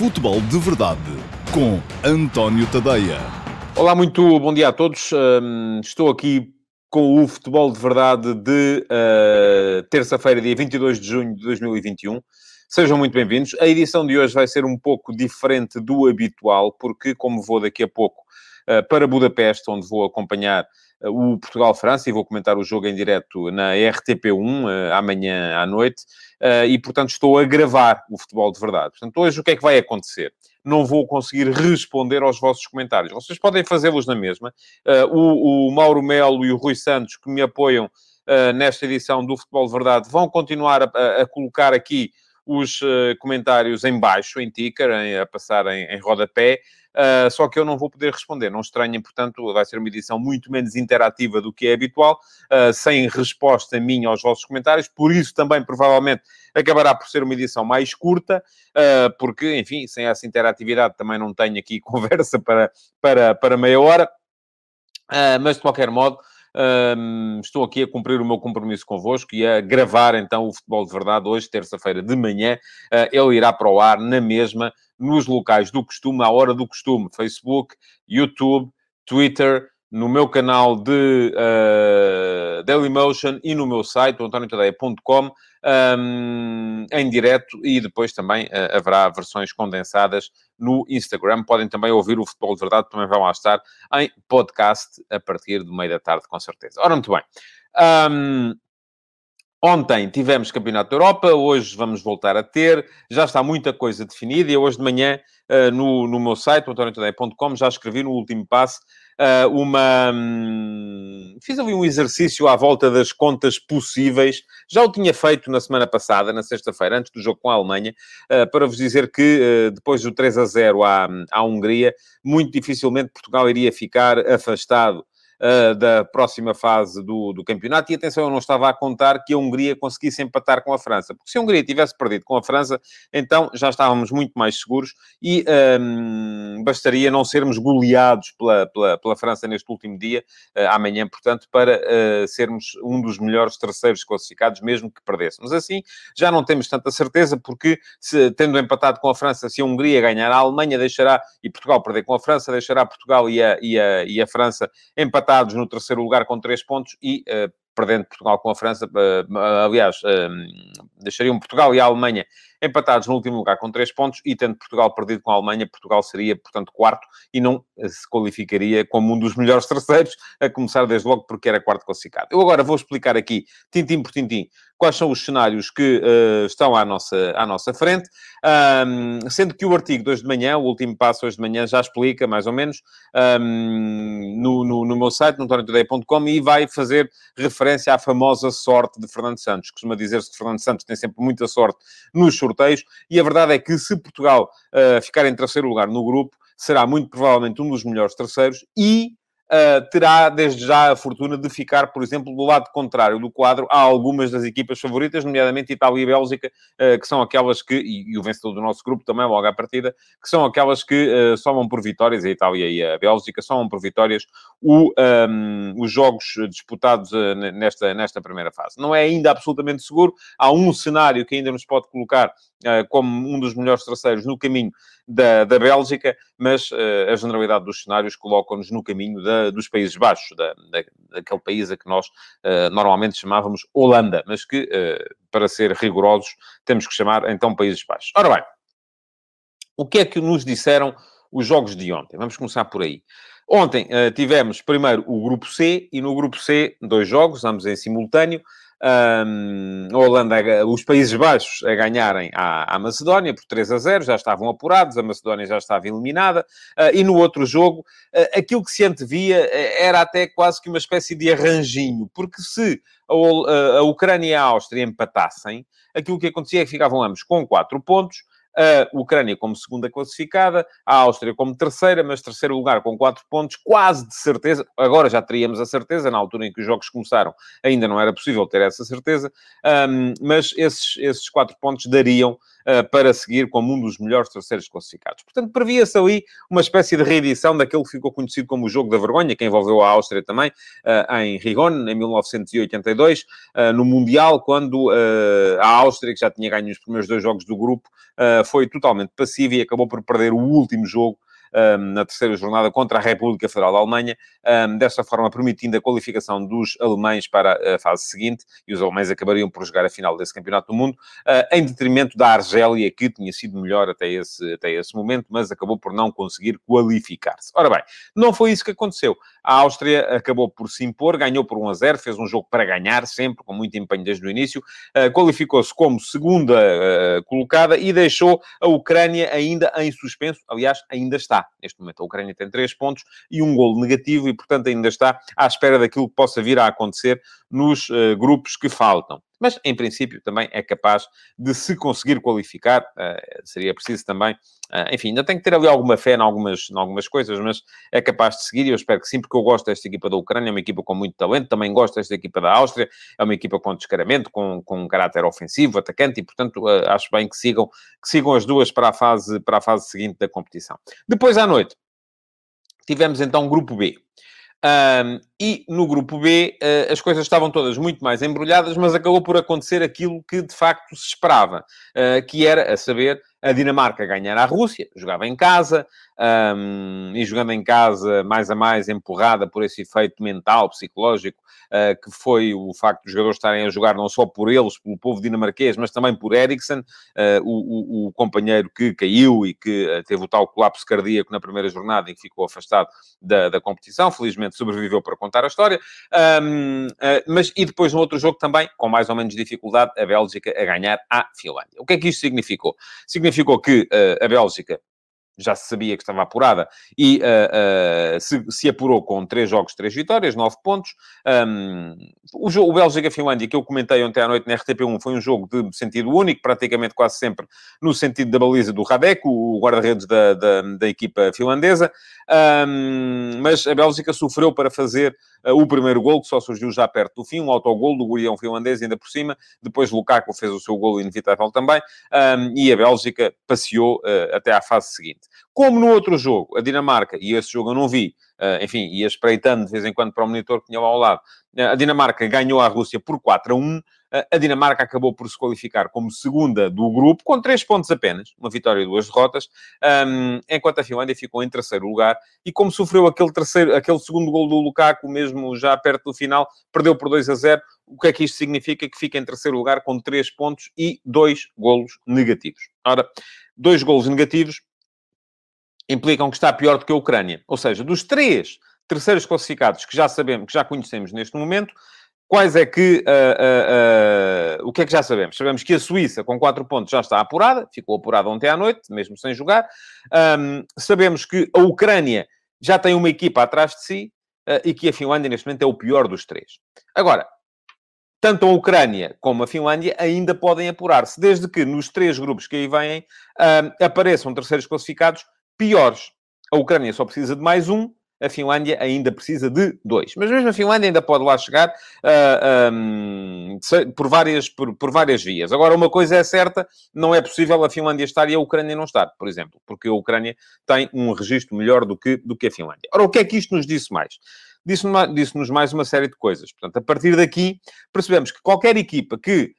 Futebol de Verdade com António Tadeia. Olá, muito bom dia a todos. Um, estou aqui com o Futebol de Verdade de uh, terça-feira, dia 22 de junho de 2021. Sejam muito bem-vindos. A edição de hoje vai ser um pouco diferente do habitual, porque, como vou daqui a pouco uh, para Budapeste, onde vou acompanhar o Portugal-França e vou comentar o jogo em direto na RTP1 uh, amanhã à noite uh, e, portanto, estou a gravar o futebol de verdade. Portanto, hoje o que é que vai acontecer? Não vou conseguir responder aos vossos comentários. Vocês podem fazê-los na mesma. Uh, o, o, Mauro Melo e o Rui Santos, que me apoiam nesta edição do Futebol de Verdade, vão continuar a, a colocar aqui os comentários em baixo, em ticker, em, a passar em, em rodapé, uh, só que eu não vou poder responder. Não estranhem, portanto, vai ser uma edição muito menos interativa do que é habitual, uh, sem resposta minha aos vossos comentários, por isso também, provavelmente, acabará por ser uma edição mais curta, porque, enfim, sem essa interatividade também não tenho aqui conversa para, para, para meia hora. mas, de qualquer modo, um, estou aqui a cumprir o meu compromisso convosco e a gravar então o Futebol de Verdade hoje, terça-feira de manhã. Uh, ele irá para o ar na mesma, nos locais do costume, à hora do costume: Facebook, YouTube, Twitter, no meu canal de uh, Dailymotion e no meu site, antoniotadeia.com, um, em direto e depois também uh, haverá versões condensadas no Instagram. Podem também ouvir o Futebol de Verdade, também vão lá estar em podcast a partir do meio da tarde, com certeza. Ora, muito bem. Um, Ontem tivemos Campeonato da Europa, hoje vamos voltar a ter, já está muita coisa definida e hoje de manhã uh, no, no meu site, antoniotadeia.com, já escrevi no último passo uh, uma. Um, fiz ali um exercício à volta das contas possíveis. Já o tinha feito na semana passada, na sexta-feira, antes do jogo com a Alemanha, uh, para vos dizer que depois do 3 a 0 à, à Hungria, muito dificilmente Portugal iria ficar afastado uh, da próxima fase do, do campeonato. E atenção, eu não estava a contar que a Hungria conseguisse empatar com a França, porque se a Hungria tivesse perdido com a França, então já estávamos muito mais seguros e um, ehm, bastaria não sermos goleados pela, pela, pela França neste último dia, uh, amanhã, portanto, para uh, sermos um dos melhores terceiros classificados, mesmo que perdêssemos. Assim, já não temos tanta certeza, porque se, tendo empatado com a França, se a Hungria ganhar, a Alemanha deixará, e Portugal perder com a França, deixará Portugal e a, e a, e a França empatar empatados no terceiro lugar com três pontos e uh, perdendo Portugal com a França, uh, aliás, uh, deixariam Portugal e a Alemanha empatados no último lugar com três pontos e tendo Portugal perdido com a Alemanha, Portugal seria, portanto, quarto e não se qualificaria como um dos melhores terceiros, a começar desde logo porque era quarto classificado. Eu agora vou explicar aqui, tintim por tintim, quais são os cenários que uh, estão à nossa, à nossa frente, um, sendo que o artigo de hoje de manhã, o último passo hoje de manhã, já explica, mais ou menos, um, no, no, no, meu site, no torrentodeia.com, e vai fazer referência à famosa sorte de Fernando Santos. Costuma dizer-se que Fernando Santos tem sempre muita sorte nos sorteios, e a verdade é que se Portugal uh, ficar em terceiro lugar no grupo, será muito provavelmente um dos melhores terceiros e uh, terá desde já a fortuna de ficar, por exemplo, do lado contrário do quadro a algumas das equipas favoritas, nomeadamente Itália e Bélgica, uh, que são aquelas que, e, e, o vencedor do nosso grupo também, logo à partida, que são aquelas que uh, somam por vitórias, a Itália e a Bélgica somam por vitórias o, um, os jogos disputados nesta, nesta primeira fase. Não é ainda absolutamente seguro, há um cenário que ainda nos pode colocar como um dos melhores terceiros no caminho da, da Bélgica, mas uh, a generalidade dos cenários colocam-nos no caminho da, dos Países Baixos, da, da, daquele país a que nós uh, normalmente chamávamos Holanda, mas que, uh, para ser rigorosos, temos que chamar então Países Baixos. Ora bem, o que é que nos disseram os jogos de ontem? Vamos começar por aí. Ontem tivemos primeiro o grupo C, e no grupo C, dois jogos, ambos em simultâneo um, a Holanda, os Países Baixos a ganharem à, à, Macedónia por 3 a 0, já estavam apurados, a Macedónia já estava eliminada, uh, e no outro jogo, uh, aquilo que se antevia uh, era até quase que uma espécie de arranjinho, porque se a, a Ucrânia e a Áustria empatassem, aquilo que acontecia é que ficavam ambos com 4 pontos, a Ucrânia como segunda classificada, a Áustria como terceira, mas terceiro lugar com quatro pontos, quase de certeza. Agora já teríamos a certeza, na altura em que os jogos começaram, ainda não era possível ter essa certeza, um, mas esses, esses quatro pontos dariam uh, para seguir como um dos melhores terceiros classificados. Portanto, previa-se ali uma espécie de reedição daquele que ficou conhecido como o Jogo da Vergonha, que envolveu a Áustria também, uh, em Rigon, em 1982, uh, no Mundial, quando a Áustria, que já tinha ganho os primeiros dois jogos do grupo, foi totalmente passiva e acabou por perder o último jogo na terceira jornada contra a República Federal da Alemanha, desta forma permitindo a qualificação dos alemães para a fase seguinte, e os alemães acabariam por jogar a final desse Campeonato do Mundo, uh, em detrimento da Argélia, que tinha sido melhor até esse, até esse momento, mas acabou por não conseguir qualificar-se. Ora bem, não foi isso que aconteceu. A Áustria acabou por se impor, ganhou por 1 a 0, fez um jogo para ganhar, sempre, com muito empenho desde o início, uh, qualificou-se como segunda uh, colocada e deixou a Ucrânia ainda em suspenso, aliás, ainda está Neste momento, a Ucrânia tem três pontos e um golo negativo e, portanto, ainda está à espera daquilo que possa vir a acontecer nos uh, grupos que faltam. Mas, em princípio, também é capaz de se conseguir qualificar. Uh, seria preciso também, uh, enfim, ainda tem que ter ali alguma fé em algumas, em algumas coisas, mas é capaz de seguir e eu espero que sim, porque eu gosto desta equipa da Ucrânia, é uma equipa com muito talento, também gosto desta equipa da Áustria, é uma equipa com descaramento, com, com um caráter ofensivo, atacante e, portanto, uh, acho bem que sigam, que sigam as duas para a, fase, para a fase seguinte da competição. Depois, à noite, tivemos então grupo B. Um, e no grupo B uh, as coisas estavam todas muito mais embrulhadas, mas acabou por acontecer aquilo que de facto se esperava, uh, que era, a saber, a Dinamarca ganhar a Rússia, jogava em casa, um, e jogando em casa, mais a mais, empurrada por esse efeito mental, psicológico, uh, que foi o facto dos jogadores estarem a jogar não só por eles, pelo povo dinamarquês, mas também por Eriksen, uh, o, o, o, companheiro que caiu e que uh, teve o tal colapso cardíaco na primeira jornada e que ficou afastado da, da competição. Felizmente sobreviveu para contar a história. Um, mas, e depois no outro jogo também, com mais ou menos dificuldade, a Bélgica a ganhar à Finlândia. O que é que isto significou? Significou que a Bélgica já se sabia que estava apurada, e uh, uh, se, se, apurou com três jogos, três vitórias, nove pontos. Um, o, jogo, o Bélgica-Finlândia, que eu comentei ontem à noite na RTP1, foi um jogo de sentido único, praticamente quase sempre no sentido da baliza do Radek, o guarda-redes da, da, da, equipa finlandesa, um, mas a Bélgica sofreu para fazer uh, o primeiro gol, que só surgiu já perto do fim, um autogol do gurião finlandês, ainda por cima, depois Lukaku fez o seu gol inevitável também, um, e a Bélgica passeou até à fase seguinte. Como no outro jogo, a Dinamarca, e esse jogo eu não vi, uh, enfim, ia espreitando de vez em quando para o monitor que tinha lá ao lado, uh, a Dinamarca ganhou a Rússia por 4 a 1. Uh, a Dinamarca acabou por se qualificar como segunda do grupo, com 3 pontos apenas, uma vitória e duas derrotas, um, enquanto a Finlândia ficou em terceiro lugar. E como sofreu aquele, terceiro, aquele segundo gol do Lukaku, mesmo já perto do final, perdeu por 2 a 0. O que é que isto significa? Que fica em terceiro lugar com 3 pontos e 2 golos negativos. Ora, dois golos negativos implicam que está pior do que a Ucrânia. Ou seja, dos três terceiros classificados que já sabemos, que já conhecemos neste momento, quais é que... Uh, uh, uh, o que é que já sabemos? Sabemos que a Suíça, com quatro pontos, já está apurada. Ficou apurada ontem à noite, mesmo sem jogar. Um, sabemos que a Ucrânia já tem uma equipa atrás de si e que a Finlândia, neste momento, é o pior dos três. Agora, tanto a Ucrânia como a Finlândia ainda podem apurar-se, desde que nos três grupos que aí vêm apareçam terceiros classificados piores. A Ucrânia só precisa de mais um, a Finlândia ainda precisa de dois. Mas mesmo a Finlândia ainda pode lá chegar uh, ah, um, por, várias, por, por, várias vias. Agora, uma coisa é certa, não é possível a Finlândia estar e a Ucrânia não estar, por exemplo, porque a Ucrânia tem um registro melhor do que, do que a Finlândia. Ora, o que é que isto nos disse mais? Disse-nos disse mais uma série de coisas. Portanto, a partir daqui, percebemos que qualquer equipa que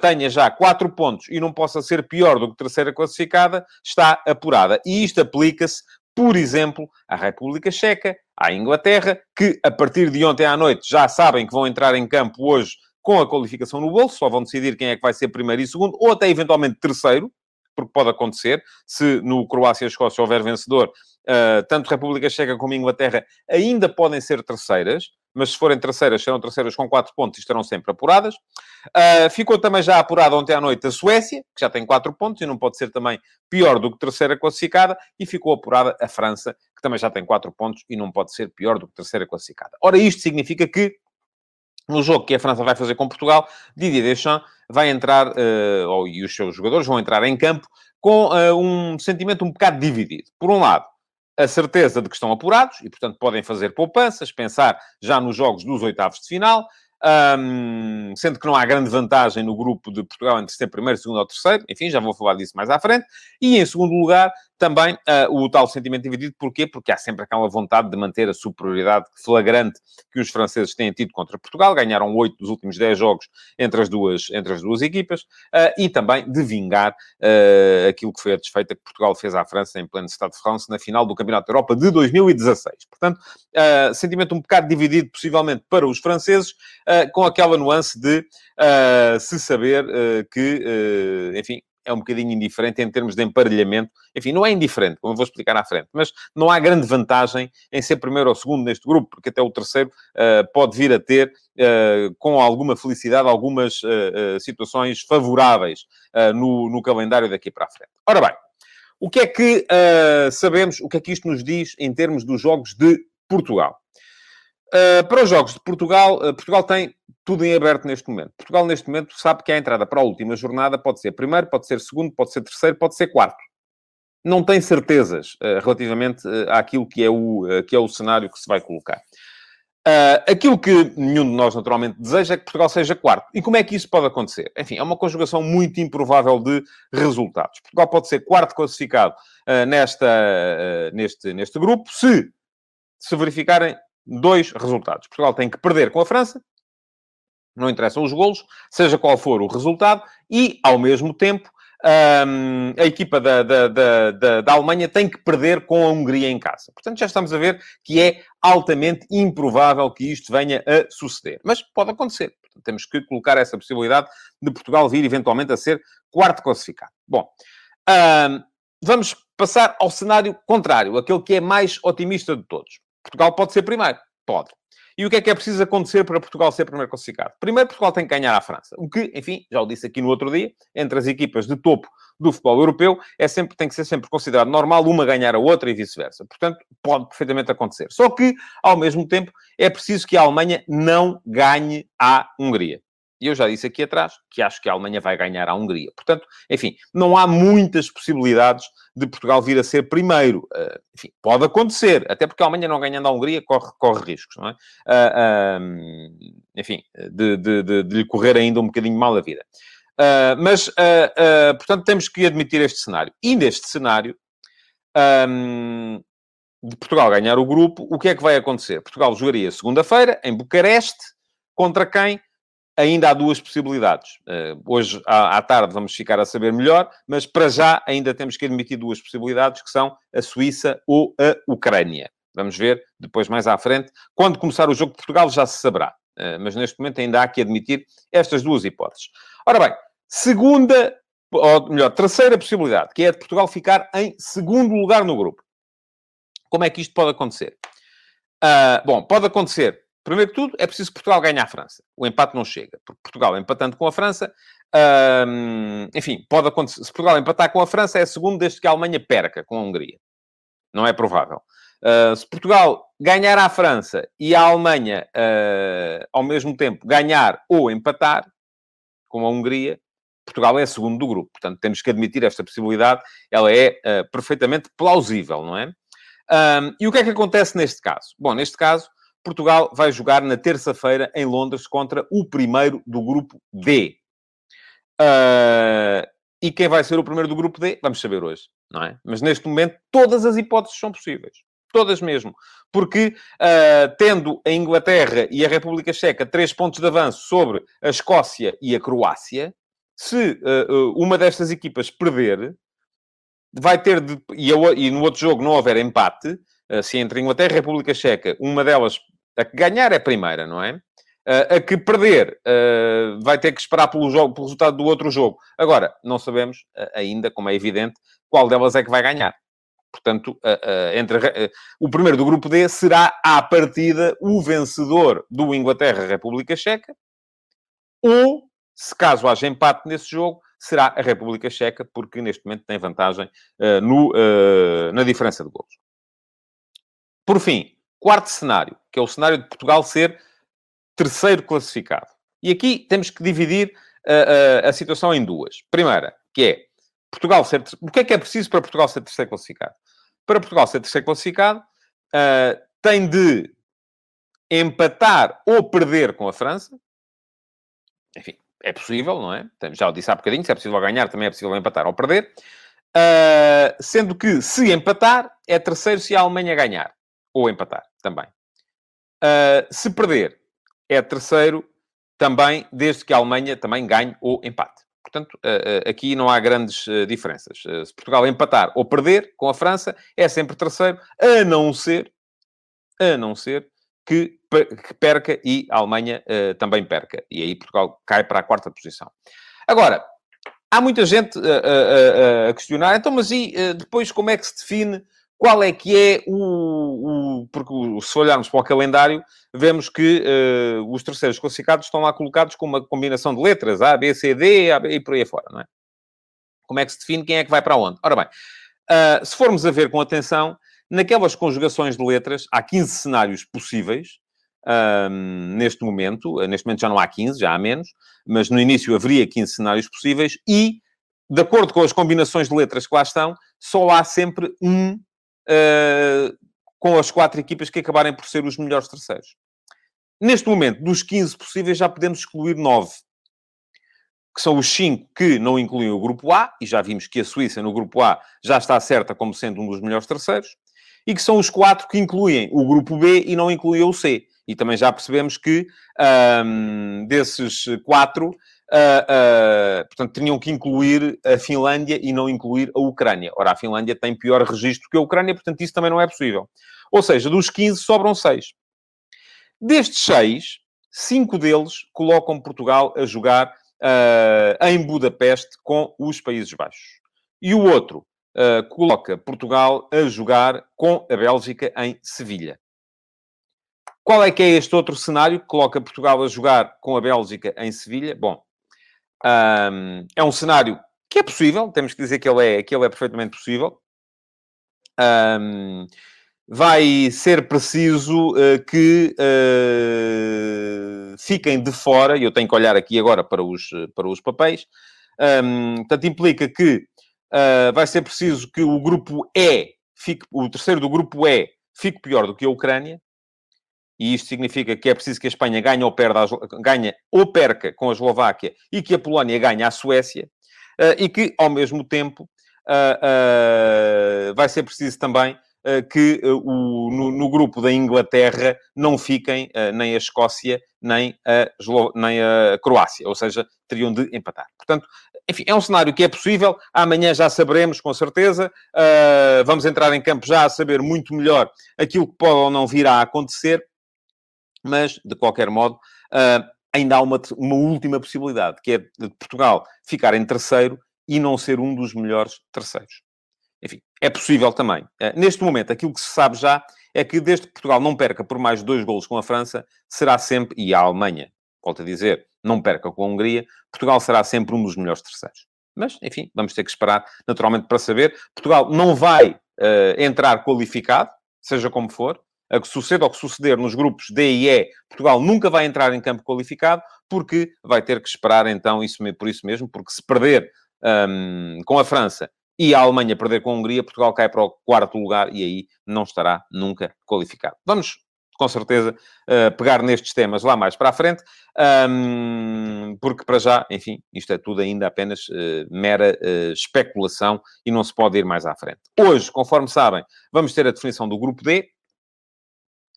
tenha já quatro pontos e não possa ser pior do que terceira classificada, está apurada. E isto aplica-se, por exemplo, à República Checa, à Inglaterra, que a partir de ontem à noite já sabem que vão entrar em campo hoje com a qualificação no bolso, só vão decidir quem é que vai ser primeiro e segundo, ou até eventualmente terceiro, porque pode acontecer, se no Croácia-Escócia houver vencedor, uh, tanto República Checa como Inglaterra ainda podem ser terceiras, mas se forem terceiras, serão terceiras com 4 pontos e estarão sempre apuradas. Uh, ficou também já apurada ontem à noite a Suécia, que já tem 4 pontos e não pode ser também pior do que terceira classificada, e ficou apurada a França, que também já tem 4 pontos e não pode ser pior do que terceira classificada. Ora, isto significa que no jogo que a França vai fazer com Portugal, Didier Deschamps vai entrar, uh, ou, e os seus jogadores vão entrar em campo com uh, um sentimento um bocado dividido. Por um lado, a certeza de que estão apurados e, portanto, podem fazer poupanças, pensar já nos jogos dos oitavos de final, um, sendo que não há grande vantagem no grupo de Portugal entre ser primeiro, segundo ou terceiro, enfim, já vou falar disso mais à frente. E, em segundo lugar, também uh, o tal sentimento dividido. Porquê? Porque há sempre aquela vontade de manter a superioridade flagrante que os franceses têm tido contra Portugal. Ganharam oito dos últimos dez jogos entre as duas, entre as duas equipas. Uh, e também de vingar uh, aquilo que foi a desfeita que Portugal fez à França em pleno Estado de France na final do Campeonato da Europa de 2016. Portanto, sentimento um bocado dividido, possivelmente, para os franceses, com aquela nuance de se saber que, enfim, é um bocadinho indiferente em termos de emparelhamento. Enfim, não é indiferente, como eu vou explicar à frente, mas não há grande vantagem em ser primeiro ou segundo neste grupo, porque até o terceiro uh, pode vir a ter, uh, com alguma felicidade, algumas uh, situações favoráveis no, no, calendário daqui para a frente. Ora bem, o que é que sabemos, o que é que isto nos diz em termos dos jogos de Portugal? Uh, para os jogos de Portugal, uh, Portugal tem tudo em aberto neste momento. Portugal, neste momento, sabe que a entrada para a última jornada pode ser primeiro, pode ser segundo, pode ser terceiro, pode ser quarto. Não tem certezas uh, relativamente àquilo que é, o, que é o cenário que se vai colocar. aquilo que nenhum de nós naturalmente deseja é que Portugal seja quarto. E como é que isso pode acontecer? Enfim, é uma conjugação muito improvável de resultados. Portugal pode ser quarto classificado nesta, neste, neste grupo se se verificarem dois resultados. Portugal tem que perder com a França, não interessam os golos, seja qual for o resultado, e, ao mesmo tempo, um, a equipa da, da, da, da, Alemanha tem que perder com a Hungria em casa. Portanto, já estamos a ver que é altamente improvável que isto venha a suceder. Mas pode acontecer. Portanto, temos que colocar essa possibilidade de Portugal vir eventualmente a ser quarto classificado. Bom, um, vamos passar ao cenário contrário, aquele que é mais otimista de todos. Portugal pode ser primeiro. Pode. E o que é que é preciso acontecer para Portugal ser primeiro classificado? Primeiro, Portugal tem que ganhar à França. O que, enfim, já o disse aqui no outro dia, entre as equipas de topo do futebol europeu, é sempre, tem que ser sempre considerado normal uma ganhar a outra e vice-versa. Portanto, pode perfeitamente acontecer. Só que, ao mesmo tempo, é preciso que a Alemanha não ganhe à Hungria. E eu já disse aqui atrás que acho que a Alemanha vai ganhar à Hungria. Portanto, enfim, não há muitas possibilidades de Portugal vir a ser primeiro. Uh, enfim, pode acontecer, até porque a Alemanha não ganhando à Hungria corre, corre riscos, não é? Uh, uh, enfim, de, de, de, de, lhe correr ainda um bocadinho mal a vida. mas, portanto, temos que admitir este cenário. E neste cenário, um, de Portugal ganhar o grupo, o que é que vai acontecer? Portugal jogaria segunda-feira em Bucareste contra quem? Ainda há duas possibilidades. Uh, hoje, à, tarde, vamos ficar a saber melhor, mas para já ainda temos que admitir duas possibilidades, que são a Suíça ou a Ucrânia. Vamos ver depois mais à frente. Quando começar o jogo de Portugal já se saberá. Uh, mas neste momento ainda há que admitir estas duas hipóteses. Ora bem, segunda, ou melhor, terceira possibilidade, que é a de Portugal ficar em segundo lugar no grupo. Como é que isto pode acontecer? Uh, bom, pode acontecer Primeiro que tudo, é preciso que Portugal ganhe a França. O empate não chega. Porque Portugal empatando com a França, hum, enfim, pode acontecer. Se Portugal empatar com a França, é segundo desde que a Alemanha perca com a Hungria. Não é provável. Uh, se Portugal ganhar a França e a Alemanha, uh, ao mesmo tempo, ganhar ou empatar com a Hungria, Portugal é segundo do grupo. Portanto, temos que admitir esta possibilidade. Ela é uh, perfeitamente plausível, não é? Um, e o que é que acontece neste caso? Bom, neste caso, Portugal vai jogar na terça-feira em Londres contra o primeiro do grupo D. Uh, e quem vai ser o primeiro do grupo D? Vamos saber hoje, não é? Mas neste momento todas as hipóteses são possíveis. Todas mesmo. Porque, uh, tendo a Inglaterra e a República Checa três pontos de avanço sobre a Escócia e a Croácia, se uh, uma destas equipas perder, vai ter de. E, e, no outro jogo não houver empate, se entre Inglaterra e República Checa, uma delas a que ganhar é a primeira, não é? a que perder uh, vai ter que esperar pelo, jogo, pelo resultado do outro jogo. Agora, não sabemos uh, ainda, como é evidente, qual delas é que vai ganhar. Portanto, entre, o primeiro do grupo D será, à partida, o vencedor do Inglaterra-República Checa, ou, se caso haja empate nesse jogo, será a República Checa, porque neste momento tem vantagem no, na diferença de gols. Por fim, Quarto cenário, que é o cenário de Portugal ser terceiro classificado. E aqui temos que dividir a, a, a situação em duas. Primeira, que é Portugal ser. O que é que é preciso para Portugal ser terceiro classificado? Para Portugal ser terceiro classificado, uh, tem de empatar ou perder com a França. Enfim, é possível, não é? Já o disse há bocadinho, se é possível ganhar, também é possível empatar ou perder. Uh, sendo que, se empatar, é terceiro se a Alemanha ganhar. Ou empatar, também. Uh, se perder, é terceiro também, desde que a Alemanha também ganhe ou empate. Portanto, uh, aqui não há grandes diferenças. se Portugal empatar ou perder com a França, é sempre terceiro, a não ser, a não ser que, que perca e a Alemanha também perca. E aí Portugal cai para a quarta posição. Agora, há muita gente a, a, questionar, então, mas e depois como é que se define qual é que é o, o, porque se olharmos para o calendário, vemos que uh, os terceiros classificados estão lá colocados com uma combinação de letras, A, B, C, D, A, B, e por aí fora, não é? Como é que se define quem é que vai para onde? Ora bem, uh, se formos a ver com atenção, naquelas conjugações de letras, há 15 cenários possíveis, um, neste momento. Neste momento já não há 15, já há menos, mas no início haveria 15 cenários possíveis e, de acordo com as combinações de letras que lá estão, só há sempre um com as quatro equipas que acabarem por ser os melhores terceiros. Neste momento, dos 15 possíveis, já podemos excluir 9. Que são os 5 que não incluem o grupo A, e já vimos que a Suíça no grupo A já está certa como sendo um dos melhores terceiros, e que são os 4 que incluem o grupo B e não incluem o C. E também já percebemos que um, desses quatro, uh, portanto, tinham que incluir a Finlândia e não incluir a Ucrânia. Ora, a Finlândia tem pior registro que a Ucrânia, portanto, isso também não é possível. Ou seja, dos 15 sobram 6. Destes 6, 5 deles colocam Portugal a jogar uh, em Budapeste com os Países Baixos. E o outro coloca Portugal a jogar com a Bélgica em Sevilha. Qual é que é este outro cenário que coloca Portugal a jogar com a Bélgica em Sevilha? Bom, um, é um cenário que é possível, temos que dizer que ele é, que ele é perfeitamente possível. Um, vai ser preciso uh, que uh, fiquem de fora, e eu tenho que olhar aqui agora para os, para os papéis, um, portanto, implica que uh, vai ser preciso que o grupo E, fique, o terceiro do grupo E, fique pior do que a Ucrânia, e isto significa que é preciso que a Espanha ganhe ou, perda, ganhe ou perca com a Eslováquia e que a Polónia ganhe a Suécia, uh, e que, ao mesmo tempo, uh, uh, vai ser preciso também que o, no, no, grupo da Inglaterra não fiquem nem a Escócia nem a, nem a Croácia, ou seja, teriam de empatar. Portanto, enfim, é um cenário que é possível. Amanhã já saberemos, com certeza. Vamos entrar em campo já a saber muito melhor aquilo que pode ou não vir a acontecer mas, de qualquer modo, uh, ainda há uma, uma última possibilidade, que é de Portugal ficar em terceiro e não ser um dos melhores terceiros. Enfim, é possível também. Uh, neste momento, aquilo que se sabe já é que desde que Portugal não perca por mais dois golos com a França, será sempre, e a Alemanha, volto a dizer, não perca com a Hungria, Portugal será sempre um dos melhores terceiros. Mas, enfim, vamos ter que esperar, naturalmente, para saber. Portugal não vai uh, entrar qualificado, seja como for, a que suceda ou que suceder nos grupos D e E, Portugal nunca vai entrar em campo qualificado, porque vai ter que esperar então isso, por isso mesmo, porque se perder um, com a França e a Alemanha perder com a Hungria, Portugal cai para o quarto lugar e aí não estará nunca qualificado. Vamos, com certeza, uh, pegar nestes temas lá mais para a frente, um, porque para já, enfim, isto é tudo ainda apenas uh, mera uh, especulação e não se pode ir mais à frente. Hoje, conforme sabem, vamos ter a definição do grupo D,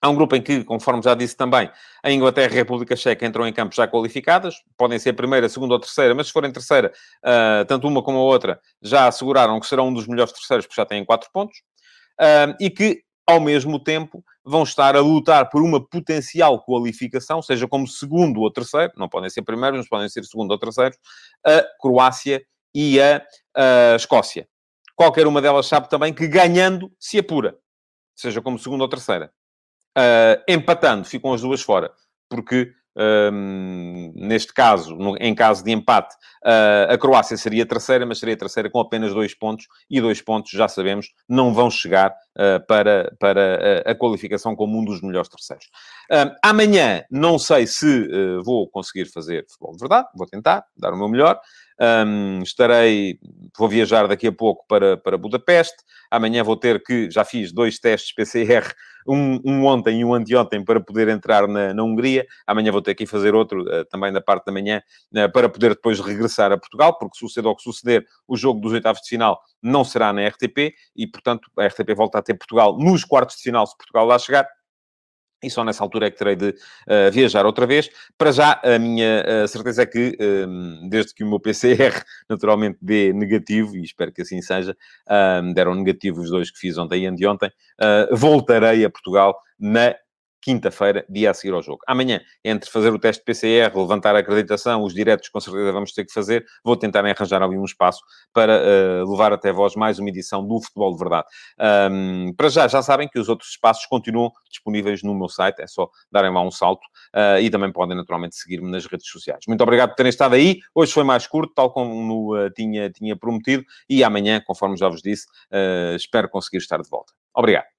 Há um grupo em que, conforme já disse também, a Inglaterra e a República Checa entram em campo já qualificadas. Podem ser primeira, segunda ou terceira, mas se forem terceira, uh, tanto uma como a outra já asseguraram que serão um dos melhores terceiros, porque já têm quatro pontos. Uh, e que, ao mesmo tempo, vão estar a lutar por uma potencial qualificação, seja como segundo ou terceiro, não podem ser primeiros, mas podem ser segundo ou terceiro, a Croácia e a, a Escócia. Qualquer uma delas sabe também que ganhando se apura, seja como segunda ou terceira. Uh, empatando, ficam as duas fora, porque um, neste caso, no, em caso de empate, uh, a Croácia seria terceira, mas seria terceira com apenas dois pontos, e dois pontos, já sabemos, não vão chegar uh, para, para a, a, qualificação como um dos melhores terceiros. amanhã, não sei se vou conseguir fazer futebol de verdade, vou tentar, dar o meu melhor. Um, estarei, vou viajar daqui a pouco para, para Budapeste. Amanhã vou ter que, já fiz dois testes PCR, um, um ontem e um anteontem, para poder entrar na, na Hungria. Amanhã vou ter que fazer outro, uh, também da parte da manhã, uh, para poder depois regressar a Portugal, porque suceda o que suceder, o jogo dos oitavos de final não será na RTP e, portanto, a RTP volta a ter Portugal nos quartos de final, se Portugal lá chegar e só nessa altura é que terei de uh, viajar outra vez. Para já, a minha uh, certeza é que, uh, desde que o meu PCR naturalmente dê negativo, e espero que assim seja, ehm, deram negativo os dois que fiz ontem e anteontem, voltarei a Portugal na quinta-feira, dia a seguir ao jogo. Amanhã, entre fazer o teste PCR, levantar a acreditação, os diretos com certeza vamos ter que fazer, vou tentar arranjar ali um espaço para uh, levar até vós mais uma edição do Futebol de Verdade. Um, para já, já sabem que os outros espaços continuam disponíveis no meu site, é só darem lá um salto uh, e também podem naturalmente seguir-me nas redes sociais. Muito obrigado por terem estado aí, hoje foi mais curto, tal como uh, tinha, tinha prometido, e amanhã, conforme já vos disse, espero conseguir estar de volta. Obrigado.